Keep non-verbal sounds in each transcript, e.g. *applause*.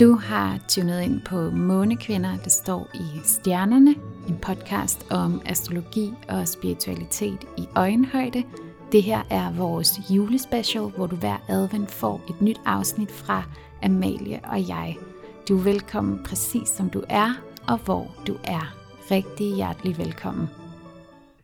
Du har tunet ind på Månekvinder, det står i stjernerne, en podcast om astrologi og spiritualitet i øjenhøjde. Det her er vores julespecial, hvor du hver advent får et nyt afsnit fra Amalie og jeg. Du er velkommen præcis som du er, og hvor du er. Rigtig hjertelig velkommen.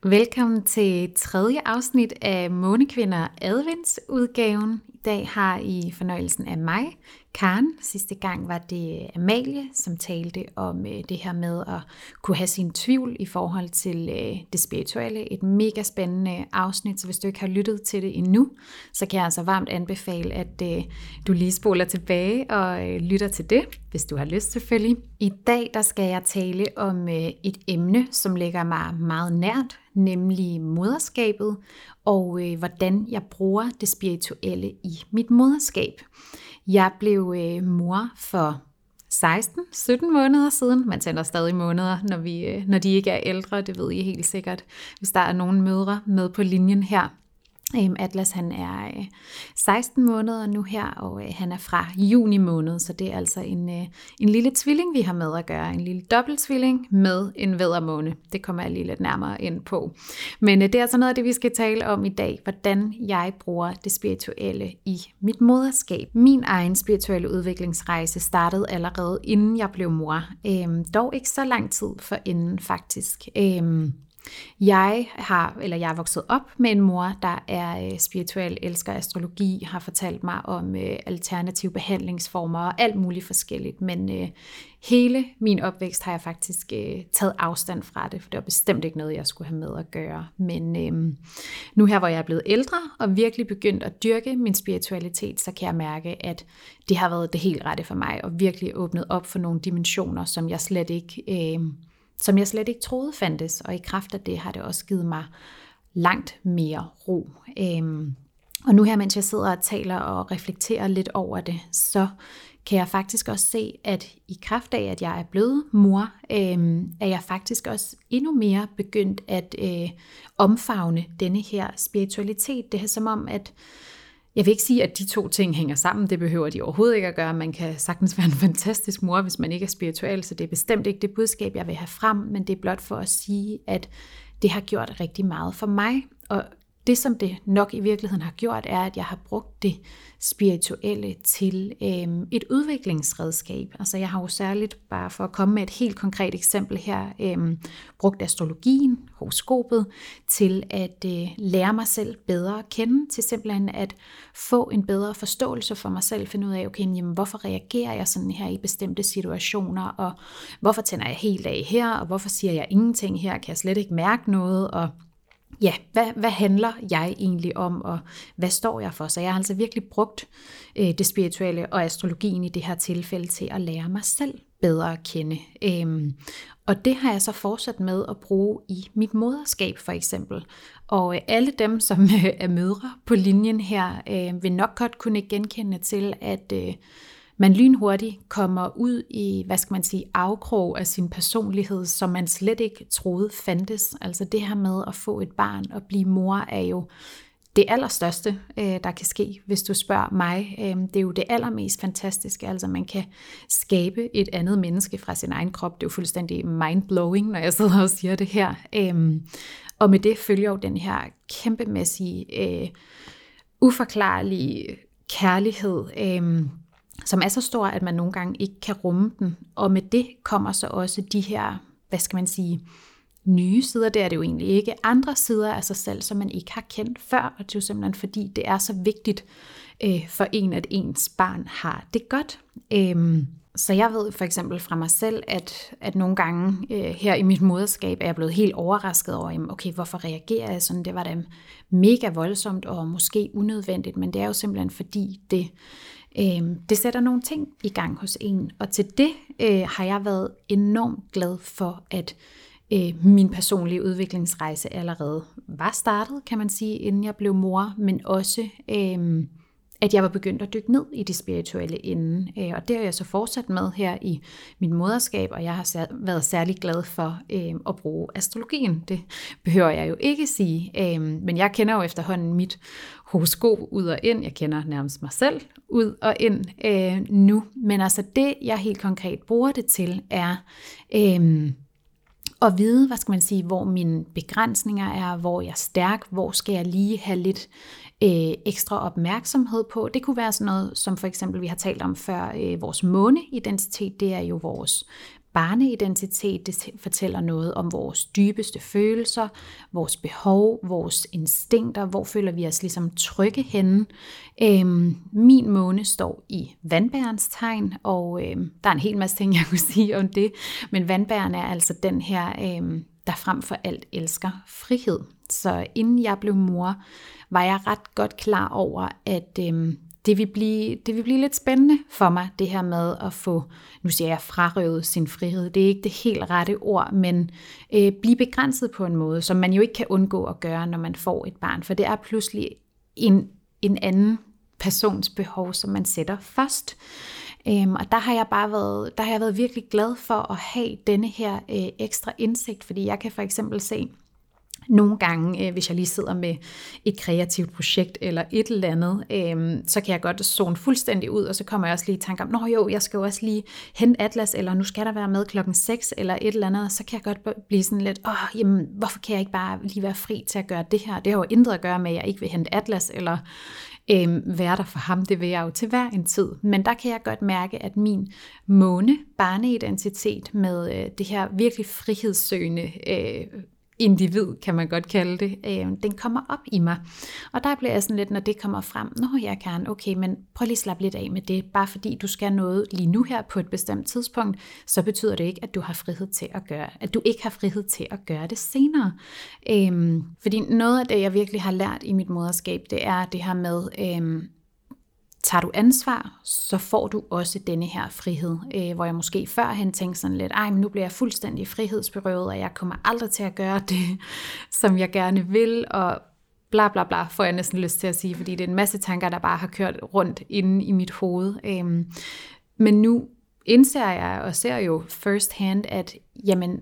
Velkommen til tredje afsnit af Månekvinder adventsudgaven. I dag har I fornøjelsen af mig, Karen. Sidste gang var det Amalie, som talte om øh, det her med at kunne have sin tvivl i forhold til øh, det spirituelle. Et mega spændende afsnit, så hvis du ikke har lyttet til det endnu, så kan jeg altså varmt anbefale, at øh, du lige spoler tilbage og øh, lytter til det, hvis du har lyst selvfølgelig. I dag der skal jeg tale om øh, et emne, som ligger mig meget nært, nemlig moderskabet, og øh, hvordan jeg bruger det spirituelle i mit moderskab. Jeg blev øh, mor for 16-17 måneder siden. Man tænder stadig måneder, når, vi, øh, når de ikke er ældre, det ved I helt sikkert. Hvis der er nogen mødre med på linjen her, Øhm, Atlas han er øh, 16 måneder nu her, og øh, han er fra juni måned, så det er altså en, øh, en lille tvilling, vi har med at gøre. En lille dobbelttvilling med en vædermåne. Det kommer jeg lige lidt nærmere ind på. Men det er altså noget af det, vi skal tale om i dag. Hvordan jeg bruger det spirituelle i mit moderskab. Min egen spirituelle udviklingsrejse startede allerede inden jeg blev mor. Øhm, dog ikke så lang tid for inden faktisk. Øhm, jeg har, eller jeg er vokset op med en mor, der er øh, spirituel, elsker astrologi, har fortalt mig om øh, alternative behandlingsformer og alt muligt forskelligt, men øh, hele min opvækst har jeg faktisk øh, taget afstand fra det, for det var bestemt ikke noget, jeg skulle have med at gøre. Men øh, nu her, hvor jeg er blevet ældre og virkelig begyndt at dyrke min spiritualitet, så kan jeg mærke, at det har været det helt rette for mig, og virkelig åbnet op for nogle dimensioner, som jeg slet ikke... Øh, som jeg slet ikke troede fandtes, og i kraft af det har det også givet mig langt mere ro. Øhm, og nu her, mens jeg sidder og taler og reflekterer lidt over det, så kan jeg faktisk også se, at i kraft af, at jeg er blevet mor, øh, er jeg faktisk også endnu mere begyndt at øh, omfavne denne her spiritualitet. Det er som om, at jeg vil ikke sige, at de to ting hænger sammen. Det behøver de overhovedet ikke at gøre. Man kan sagtens være en fantastisk mor, hvis man ikke er spirituel, så det er bestemt ikke det budskab, jeg vil have frem, men det er blot for at sige, at det har gjort rigtig meget for mig, og det, som det nok i virkeligheden har gjort, er, at jeg har brugt det spirituelle til øh, et udviklingsredskab. Altså jeg har jo særligt, bare for at komme med et helt konkret eksempel her, øh, brugt astrologien, horoskopet, til at øh, lære mig selv bedre at kende, til simpelthen at få en bedre forståelse for mig selv, finde ud af, okay, jamen, hvorfor reagerer jeg sådan her i bestemte situationer, og hvorfor tænder jeg helt af her, og hvorfor siger jeg ingenting her, kan jeg slet ikke mærke noget, og ja, hvad, hvad handler jeg egentlig om, og hvad står jeg for? Så jeg har altså virkelig brugt øh, det spirituelle og astrologien i det her tilfælde til at lære mig selv bedre at kende. Øhm, og det har jeg så fortsat med at bruge i mit moderskab for eksempel. Og øh, alle dem, som øh, er mødre på linjen her, øh, vil nok godt kunne genkende til, at øh, man lynhurtigt kommer ud i, hvad skal man sige, afkrog af sin personlighed, som man slet ikke troede fandtes. Altså det her med at få et barn og blive mor er jo det allerstørste, øh, der kan ske, hvis du spørger mig. Øh, det er jo det allermest fantastiske, altså man kan skabe et andet menneske fra sin egen krop. Det er jo fuldstændig mindblowing, når jeg sidder og siger det her. Øh, og med det følger jo den her kæmpemæssige, uforklarlige kærlighed, som er så stor, at man nogle gange ikke kan rumme den. Og med det kommer så også de her, hvad skal man sige, nye sider, det er det jo egentlig ikke, andre sider af sig selv, som man ikke har kendt før, og det er jo simpelthen fordi, det er så vigtigt øh, for en, at ens barn har det godt. Øhm, så jeg ved for eksempel fra mig selv, at, at nogle gange øh, her i mit moderskab er jeg blevet helt overrasket over, jamen, okay, hvorfor reagerer jeg sådan? Det var da mega voldsomt og måske unødvendigt, men det er jo simpelthen fordi, det Øh, det sætter nogle ting i gang hos en, og til det øh, har jeg været enormt glad for, at øh, min personlige udviklingsrejse allerede var startet, kan man sige, inden jeg blev mor, men også øh, at jeg var begyndt at dykke ned i det spirituelle inden. Øh, og det har jeg så fortsat med her i mit moderskab, og jeg har været særlig glad for øh, at bruge astrologien. Det behøver jeg jo ikke sige, øh, men jeg kender jo efterhånden mit horoskop ud og ind. Jeg kender nærmest mig selv ud og ind øh, nu. Men altså det, jeg helt konkret bruger det til, er... Øh, at vide, hvad skal man sige, hvor mine begrænsninger er, hvor jeg er stærk, hvor skal jeg lige have lidt øh, ekstra opmærksomhed på. Det kunne være sådan noget, som for eksempel vi har talt om før, øh, vores måneidentitet, det er jo vores barneidentitet, det fortæller noget om vores dybeste følelser, vores behov, vores instinkter, hvor føler vi os ligesom trygge henne. Øhm, min måne står i vandbærens tegn, og øhm, der er en hel masse ting, *laughs* jeg kunne sige om det, men vandbæren er altså den her, øhm, der frem for alt elsker frihed. Så inden jeg blev mor, var jeg ret godt klar over, at øhm, det, vil blive, det vil blive lidt spændende for mig, det her med at få, nu siger jeg frarøvet sin frihed, det er ikke det helt rette ord, men øh, blive begrænset på en måde, som man jo ikke kan undgå at gøre, når man får et barn, for det er pludselig en, en anden persons behov, som man sætter først. Øhm, og der har jeg bare været, der har jeg været virkelig glad for at have denne her øh, ekstra indsigt, fordi jeg kan for eksempel se, nogle gange, øh, hvis jeg lige sidder med et kreativt projekt eller et eller andet, øh, så kan jeg godt zone fuldstændig ud, og så kommer jeg også lige i tanke om, nå jo, jeg skal jo også lige hente Atlas, eller nu skal der være med klokken 6, eller et eller andet, så kan jeg godt blive sådan lidt, åh, jamen, hvorfor kan jeg ikke bare lige være fri til at gøre det her? Det har jo intet at gøre med, at jeg ikke vil hente Atlas, eller øh, være der for ham, det vil jeg jo til hver en tid. Men der kan jeg godt mærke, at min måne, barneidentitet med øh, det her virkelig frihedssøgende øh, individ, kan man godt kalde det, øh, den kommer op i mig. Og der bliver jeg sådan lidt, når det kommer frem, nå jeg kan, okay, men prøv lige at slappe lidt af med det. Bare fordi du skal noget lige nu her på et bestemt tidspunkt, så betyder det ikke, at du har frihed til at gøre, at du ikke har frihed til at gøre det senere. Øh, fordi noget af det, jeg virkelig har lært i mit moderskab, det er det her med, øh, tager du ansvar, så får du også denne her frihed, øh, hvor jeg måske førhen tænkte sådan lidt, ej, men nu bliver jeg fuldstændig frihedsberøvet, og jeg kommer aldrig til at gøre det, *laughs* som jeg gerne vil, og bla bla bla, får jeg næsten lyst til at sige, fordi det er en masse tanker, der bare har kørt rundt inde i mit hoved. Øh, men nu indser jeg og ser jo first hand, at jamen,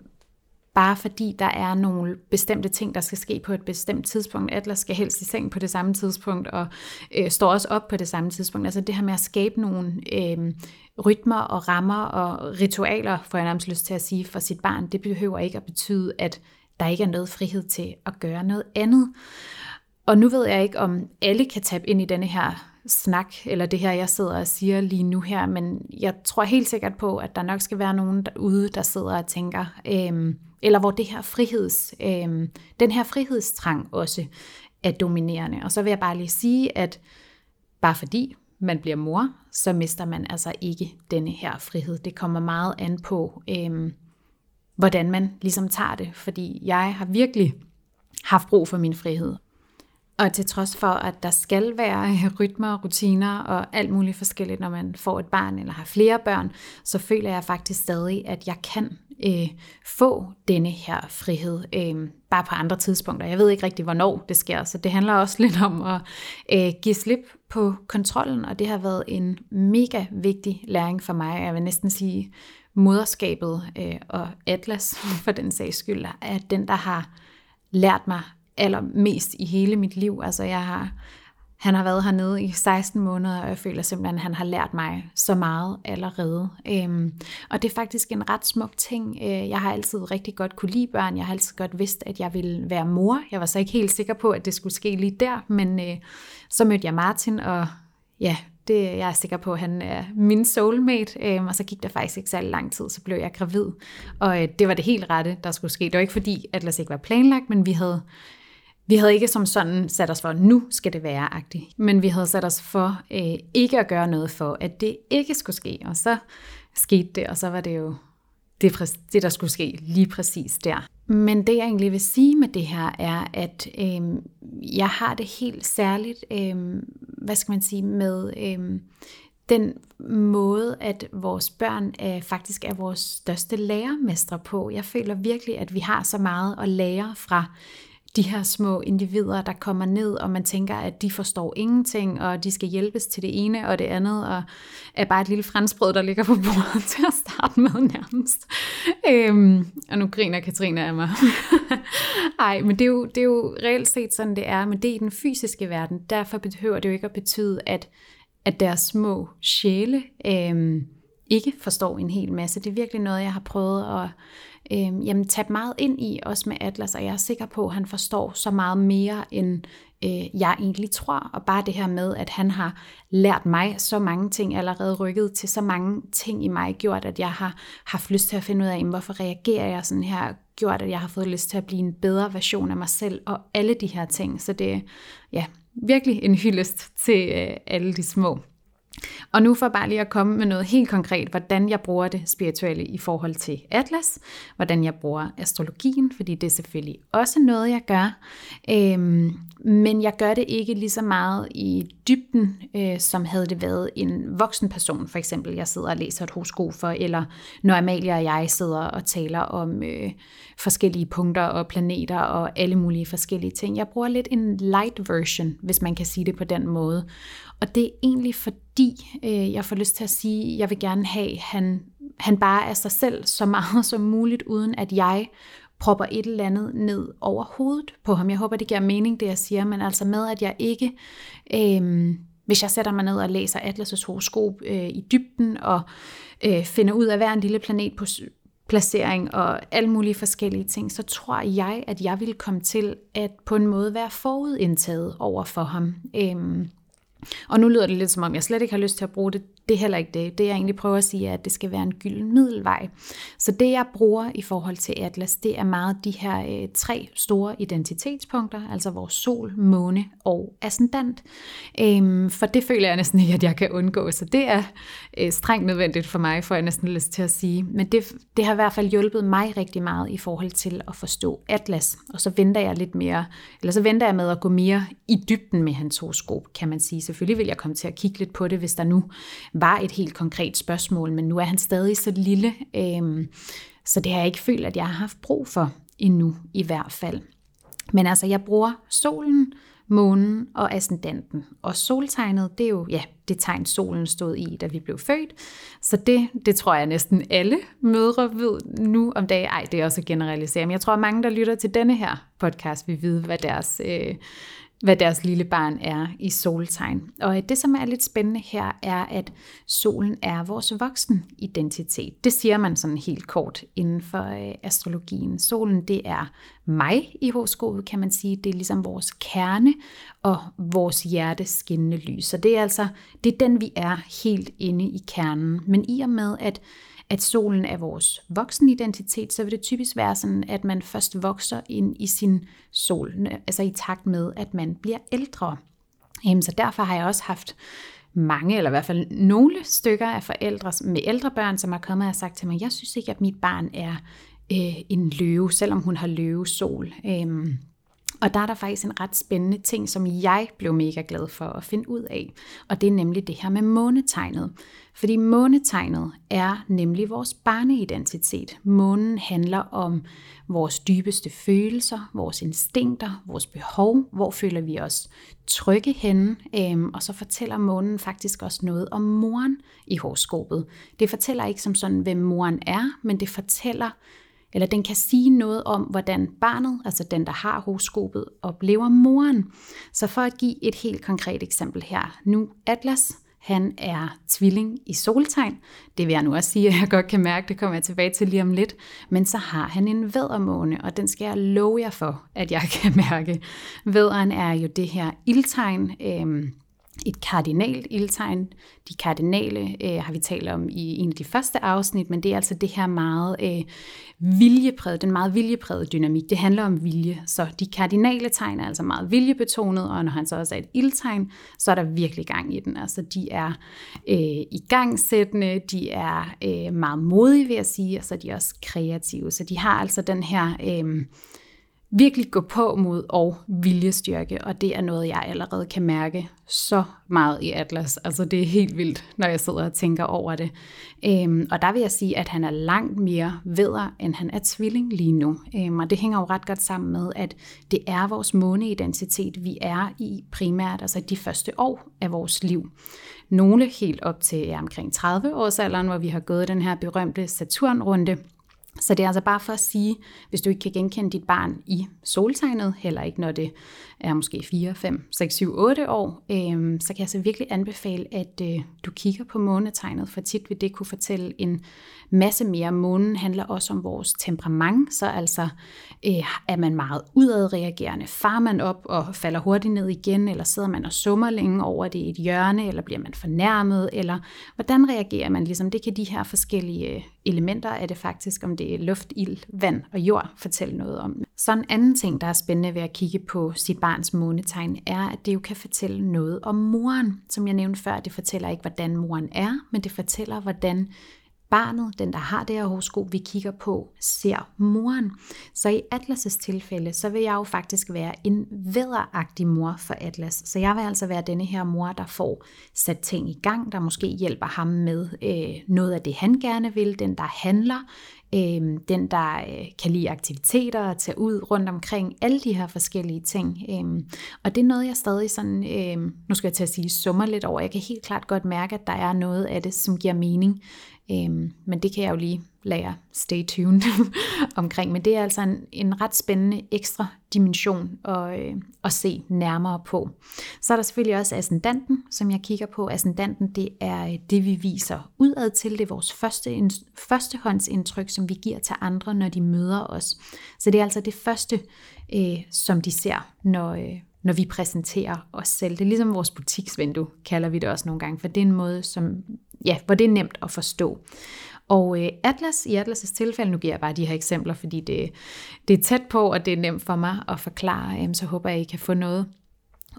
bare fordi der er nogle bestemte ting, der skal ske på et bestemt tidspunkt. Atlas skal helst i seng på det samme tidspunkt, og øh, står også op på det samme tidspunkt. Altså det her med at skabe nogle øh, rytmer og rammer og ritualer, får jeg nærmest lyst til at sige, for sit barn, det behøver ikke at betyde, at der ikke er noget frihed til at gøre noget andet. Og nu ved jeg ikke, om alle kan tabe ind i denne her snak, eller det her, jeg sidder og siger lige nu her, men jeg tror helt sikkert på, at der nok skal være nogen derude, der sidder og tænker, øhm, eller hvor det her friheds, øhm, den her frihedstrang også er dominerende. Og så vil jeg bare lige sige, at bare fordi man bliver mor, så mister man altså ikke denne her frihed. Det kommer meget an på, øhm, hvordan man ligesom tager det, fordi jeg har virkelig haft brug for min frihed. Og til trods for, at der skal være *laughs* rytmer, rutiner og alt muligt forskelligt, når man får et barn eller har flere børn, så føler jeg faktisk stadig, at jeg kan øh, få denne her frihed, øh, bare på andre tidspunkter. Jeg ved ikke rigtig, hvornår det sker, så det handler også *laughs* lidt om at øh, give slip på kontrollen, og det har været en mega vigtig læring for mig. Jeg vil næsten sige, moderskabet øh, og Atlas, *laughs* for den sags skyld, er den, der har lært mig allermest i hele mit liv. Altså jeg har, han har været hernede i 16 måneder, og jeg føler simpelthen, at han har lært mig så meget allerede. Øhm, og det er faktisk en ret smuk ting. Øh, jeg har altid rigtig godt kunne lide børn. Jeg har altid godt vidst, at jeg ville være mor. Jeg var så ikke helt sikker på, at det skulle ske lige der, men øh, så mødte jeg Martin, og ja, det, jeg er sikker på, at han er min soulmate, øhm, og så gik der faktisk ikke særlig lang tid, så blev jeg gravid. Og øh, det var det helt rette, der skulle ske. Det var ikke fordi, Atlas ikke var planlagt, men vi havde vi havde ikke som sådan sat os for, nu skal det være agtigt, men vi havde sat os for øh, ikke at gøre noget for, at det ikke skulle ske, og så skete det, og så var det jo det, det der skulle ske lige præcis der. Men det jeg egentlig vil sige med det her er, at øh, jeg har det helt særligt, øh, hvad skal man sige, med øh, den måde, at vores børn øh, faktisk er vores største lærermestre på. Jeg føler virkelig, at vi har så meget at lære fra de her små individer, der kommer ned, og man tænker, at de forstår ingenting, og de skal hjælpes til det ene og det andet, og er bare et lille franskbrød, der ligger på bordet *laughs* til at starte med nærmest. Øhm, og nu griner Katrine af mig. *laughs* Ej, men det er, jo, det er jo reelt set sådan, det er, men det er i den fysiske verden. Derfor behøver det jo ikke at betyde, at, at deres små sjæle øhm, ikke forstår en hel masse. Det er virkelig noget, jeg har prøvet at øh, jamen, tabt meget ind i, også med Atlas, og jeg er sikker på, at han forstår så meget mere, end øh, jeg egentlig tror. Og bare det her med, at han har lært mig så mange ting, allerede rykket til så mange ting i mig, gjort, at jeg har haft lyst til at finde ud af, hvorfor reagerer jeg sådan her, gjort, at jeg har fået lyst til at blive en bedre version af mig selv, og alle de her ting. Så det er ja, virkelig en hyldest til øh, alle de små og nu for bare lige at komme med noget helt konkret, hvordan jeg bruger det spirituelle i forhold til Atlas, hvordan jeg bruger astrologien, fordi det er selvfølgelig også noget, jeg gør. Øhm, men jeg gør det ikke lige så meget i dybden, øh, som havde det været en voksen person, for eksempel jeg sidder og læser et horoskop for, eller når Amalia og jeg sidder og taler om øh, forskellige punkter og planeter og alle mulige forskellige ting. Jeg bruger lidt en light version, hvis man kan sige det på den måde. Og det er egentlig fordi, øh, jeg får lyst til at sige, at jeg vil gerne have, at han, han bare er sig selv så meget som muligt, uden at jeg propper et eller andet ned over hovedet på ham. Jeg håber, det giver mening, det jeg siger, men altså med, at jeg ikke, øh, hvis jeg sætter mig ned og læser Atlas' horoskop øh, i dybden, og øh, finder ud af hver en lille planet på placering og alle mulige forskellige ting, så tror jeg, at jeg vil komme til at på en måde være forudindtaget over for ham. Øh, og nu lyder det lidt som om, jeg slet ikke har lyst til at bruge det. Det er heller ikke det. Det jeg egentlig prøver at sige er, at det skal være en gylden middelvej. Så det jeg bruger i forhold til Atlas, det er meget de her øh, tre store identitetspunkter, altså vores sol, måne og ascendant. Øhm, for det føler jeg næsten ikke, at jeg kan undgå. Så det er øh, strengt nødvendigt for mig, får jeg næsten lyst til at sige. Men det, det har i hvert fald hjulpet mig rigtig meget i forhold til at forstå Atlas. Og så venter jeg lidt mere, eller så venter jeg med at gå mere i dybden med hans horoskop, kan man sige selvfølgelig vil jeg komme til at kigge lidt på det, hvis der nu var et helt konkret spørgsmål, men nu er han stadig så lille, øh, så det har jeg ikke følt, at jeg har haft brug for endnu i hvert fald. Men altså, jeg bruger solen, månen og ascendanten. Og soltegnet, det er jo ja, det tegn, solen stod i, da vi blev født. Så det, det tror jeg næsten alle mødre ved nu om dagen. Ej, det er også at generalisere. Men jeg tror, at mange, der lytter til denne her podcast, vil vide, hvad deres øh, hvad deres lille barn er i soltegn. Og øh, det, som er lidt spændende her, er, at solen er vores voksen identitet. Det siger man sådan helt kort inden for øh, astrologien. Solen, det er mig i horoskopet, kan man sige. Det er ligesom vores kerne og vores hjertes skinnende lys. Så det er altså, det er den, vi er helt inde i kernen. Men i og med, at at solen er vores voksenidentitet, så vil det typisk være sådan, at man først vokser ind i sin sol, altså i takt med, at man bliver ældre. Så derfor har jeg også haft mange, eller i hvert fald nogle stykker af forældre med ældre børn, som har kommet og sagt til mig, jeg synes ikke, at mit barn er øh, en løve, selvom hun har løvesol. Øh, og der er der faktisk en ret spændende ting, som jeg blev mega glad for at finde ud af. Og det er nemlig det her med månetegnet. Fordi månetegnet er nemlig vores barneidentitet. Månen handler om vores dybeste følelser, vores instinkter, vores behov, hvor føler vi os trygge henne. Øhm, og så fortæller månen faktisk også noget om moren i horoskopet. Det fortæller ikke som sådan, hvem moren er, men det fortæller eller den kan sige noget om, hvordan barnet, altså den, der har horoskopet, oplever moren. Så for at give et helt konkret eksempel her. Nu Atlas, han er tvilling i soltegn. Det vil jeg nu også sige, at jeg godt kan mærke, det kommer jeg tilbage til lige om lidt. Men så har han en vædermåne, og den skal jeg love jer for, at jeg *laughs* kan mærke. Væderen er jo det her ildtegn, øh, et kardinalt ildtegn. De kardinale øh, har vi talt om i en af de første afsnit, men det er altså det her meget øh, viljepræget, den meget viljepræget dynamik. Det handler om vilje, så de kardinale tegn er altså meget viljebetonet, og når han så også er et ildtegn, så er der virkelig gang i den. Altså de er øh, igangsættende, de er øh, meget modige, vil jeg sige, og så er de også kreative. Så de har altså den her... Øh, virkelig gå på mod og viljestyrke, og det er noget, jeg allerede kan mærke så meget i Atlas. Altså det er helt vildt, når jeg sidder og tænker over det. Øhm, og der vil jeg sige, at han er langt mere vedder, end han er tvilling lige nu. Øhm, og det hænger jo ret godt sammen med, at det er vores måneidentitet, vi er i primært, altså de første år af vores liv. Nogle helt op til ja, omkring 30 års alderen, hvor vi har gået den her berømte Saturn-runde, så det er altså bare for at sige, hvis du ikke kan genkende dit barn i soltegnet, heller ikke når det er måske 4, 5, 6, 7, 8 år, øh, så kan jeg så virkelig anbefale, at øh, du kigger på månetegnet, for tit vil det kunne fortælle en masse mere. Månen handler også om vores temperament, så altså øh, er man meget udadreagerende, far man op og falder hurtigt ned igen, eller sidder man og summer længe over det i et hjørne, eller bliver man fornærmet, eller hvordan reagerer man? Ligesom det kan de her forskellige øh, elementer. Er det faktisk, om det er luft, ild, vand og jord, fortælle noget om. Så en anden ting, der er spændende ved at kigge på sit barns månetegn, er, at det jo kan fortælle noget om moren. Som jeg nævnte før, det fortæller ikke, hvordan moren er, men det fortæller, hvordan barnet, den der har det her horoskop, vi kigger på, ser moren. Så i Atlas' tilfælde, så vil jeg jo faktisk være en væderagtig mor for Atlas. Så jeg vil altså være denne her mor, der får sat ting i gang, der måske hjælper ham med øh, noget af det, han gerne vil, den der handler, øh, den der øh, kan lide aktiviteter og tage ud rundt omkring, alle de her forskellige ting. Øh, og det er noget, jeg stadig sådan, øh, nu skal jeg til at sige, summer lidt over. Jeg kan helt klart godt mærke, at der er noget af det, som giver mening. Øhm, men det kan jeg jo lige lade jer stay tuned *laughs* omkring. Men det er altså en, en ret spændende ekstra dimension at, øh, at se nærmere på. Så er der selvfølgelig også ascendanten, som jeg kigger på. Ascendanten, det er øh, det, vi viser udad til. Det er vores første, førstehåndsindtryk, som vi giver til andre, når de møder os. Så det er altså det første, øh, som de ser, når, øh, når vi præsenterer os selv. Det er ligesom vores butiksvindue, kalder vi det også nogle gange, for det er en måde, som, ja, hvor det er nemt at forstå. Og øh, Atlas, i Atlas' tilfælde, nu giver jeg bare de her eksempler, fordi det, det er tæt på, og det er nemt for mig at forklare, øh, så håber jeg, I kan få noget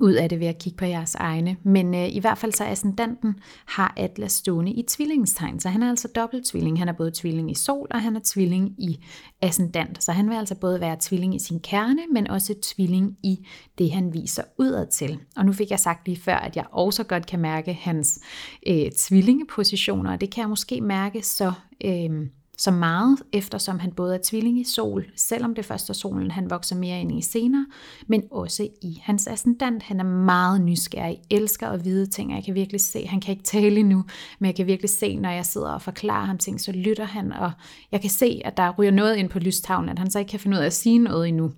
ud af det ved at kigge på jeres egne. Men øh, i hvert fald så ascendanten har Atlas stående i tvillingstegn, så han er altså dobbelt tvilling. Han er både tvilling i sol, og han er tvilling i ascendant. Så han vil altså både være tvilling i sin kerne, men også tvilling i det, han viser udad til. Og nu fik jeg sagt lige før, at jeg også godt kan mærke hans øh, tvillingepositioner, og det kan jeg måske mærke så... Øh, så meget, eftersom han både er tvilling i sol, selvom det første er solen, han vokser mere ind i senere, men også i hans ascendant. Han er meget nysgerrig, elsker at vide ting, og jeg kan virkelig se, han kan ikke tale endnu, men jeg kan virkelig se, når jeg sidder og forklarer ham ting, så lytter han, og jeg kan se, at der ryger noget ind på lystavlen, at han så ikke kan finde ud af at sige noget endnu.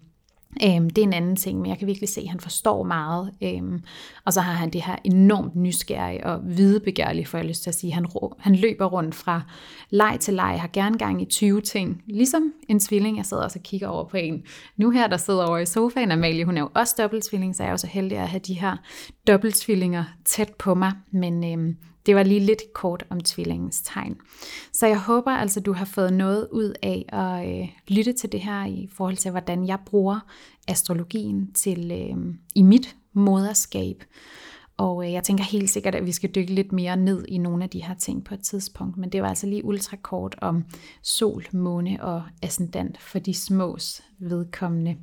Øhm, det er en anden ting, men jeg kan virkelig se, at han forstår meget. Øhm, og så har han det her enormt nysgerrige og videbegærlige, for jeg lyst til at sige. Han, han løber rundt fra leg til leg, har gerne gang i 20 ting. Ligesom en tvilling, jeg sidder og kigger over på en. Nu her, der sidder over i sofaen, Amalie, hun er jo også dobbelttvilling, så jeg er jo så heldig at have de her dobbelttvillinger tæt på mig. Men øhm, det var lige lidt kort om tvillingens tegn. Så jeg håber altså, du har fået noget ud af at øh, lytte til det her i forhold til, hvordan jeg bruger astrologien til øh, i mit moderskab. Og øh, jeg tænker helt sikkert, at vi skal dykke lidt mere ned i nogle af de her ting på et tidspunkt. Men det var altså lige ultra kort om sol, måne og ascendant for de smås vedkommende.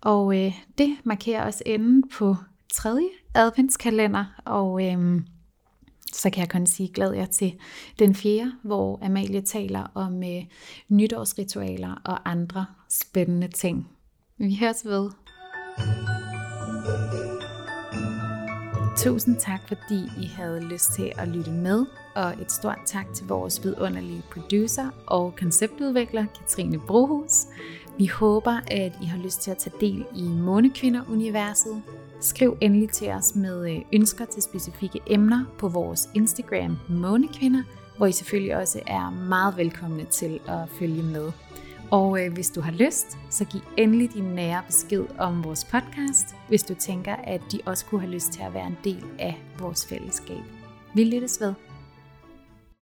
Og øh, det markerer også enden på tredje adventskalender. Og øh, så kan jeg kun sige glad jer til den fjerde, hvor Amalie taler om øh, nytårsritualer og andre spændende ting. Vi høres ved. Tusind tak, fordi I havde lyst til at lytte med, og et stort tak til vores vidunderlige producer og konceptudvikler, Katrine Brohus. Vi håber, at I har lyst til at tage del i Månekvinder-universet, Skriv endelig til os med øh, ønsker til specifikke emner på vores Instagram Månekvinder, hvor I selvfølgelig også er meget velkomne til at følge med. Og øh, hvis du har lyst, så giv endelig din nære besked om vores podcast, hvis du tænker, at de også kunne have lyst til at være en del af vores fællesskab. Vi lyttes ved.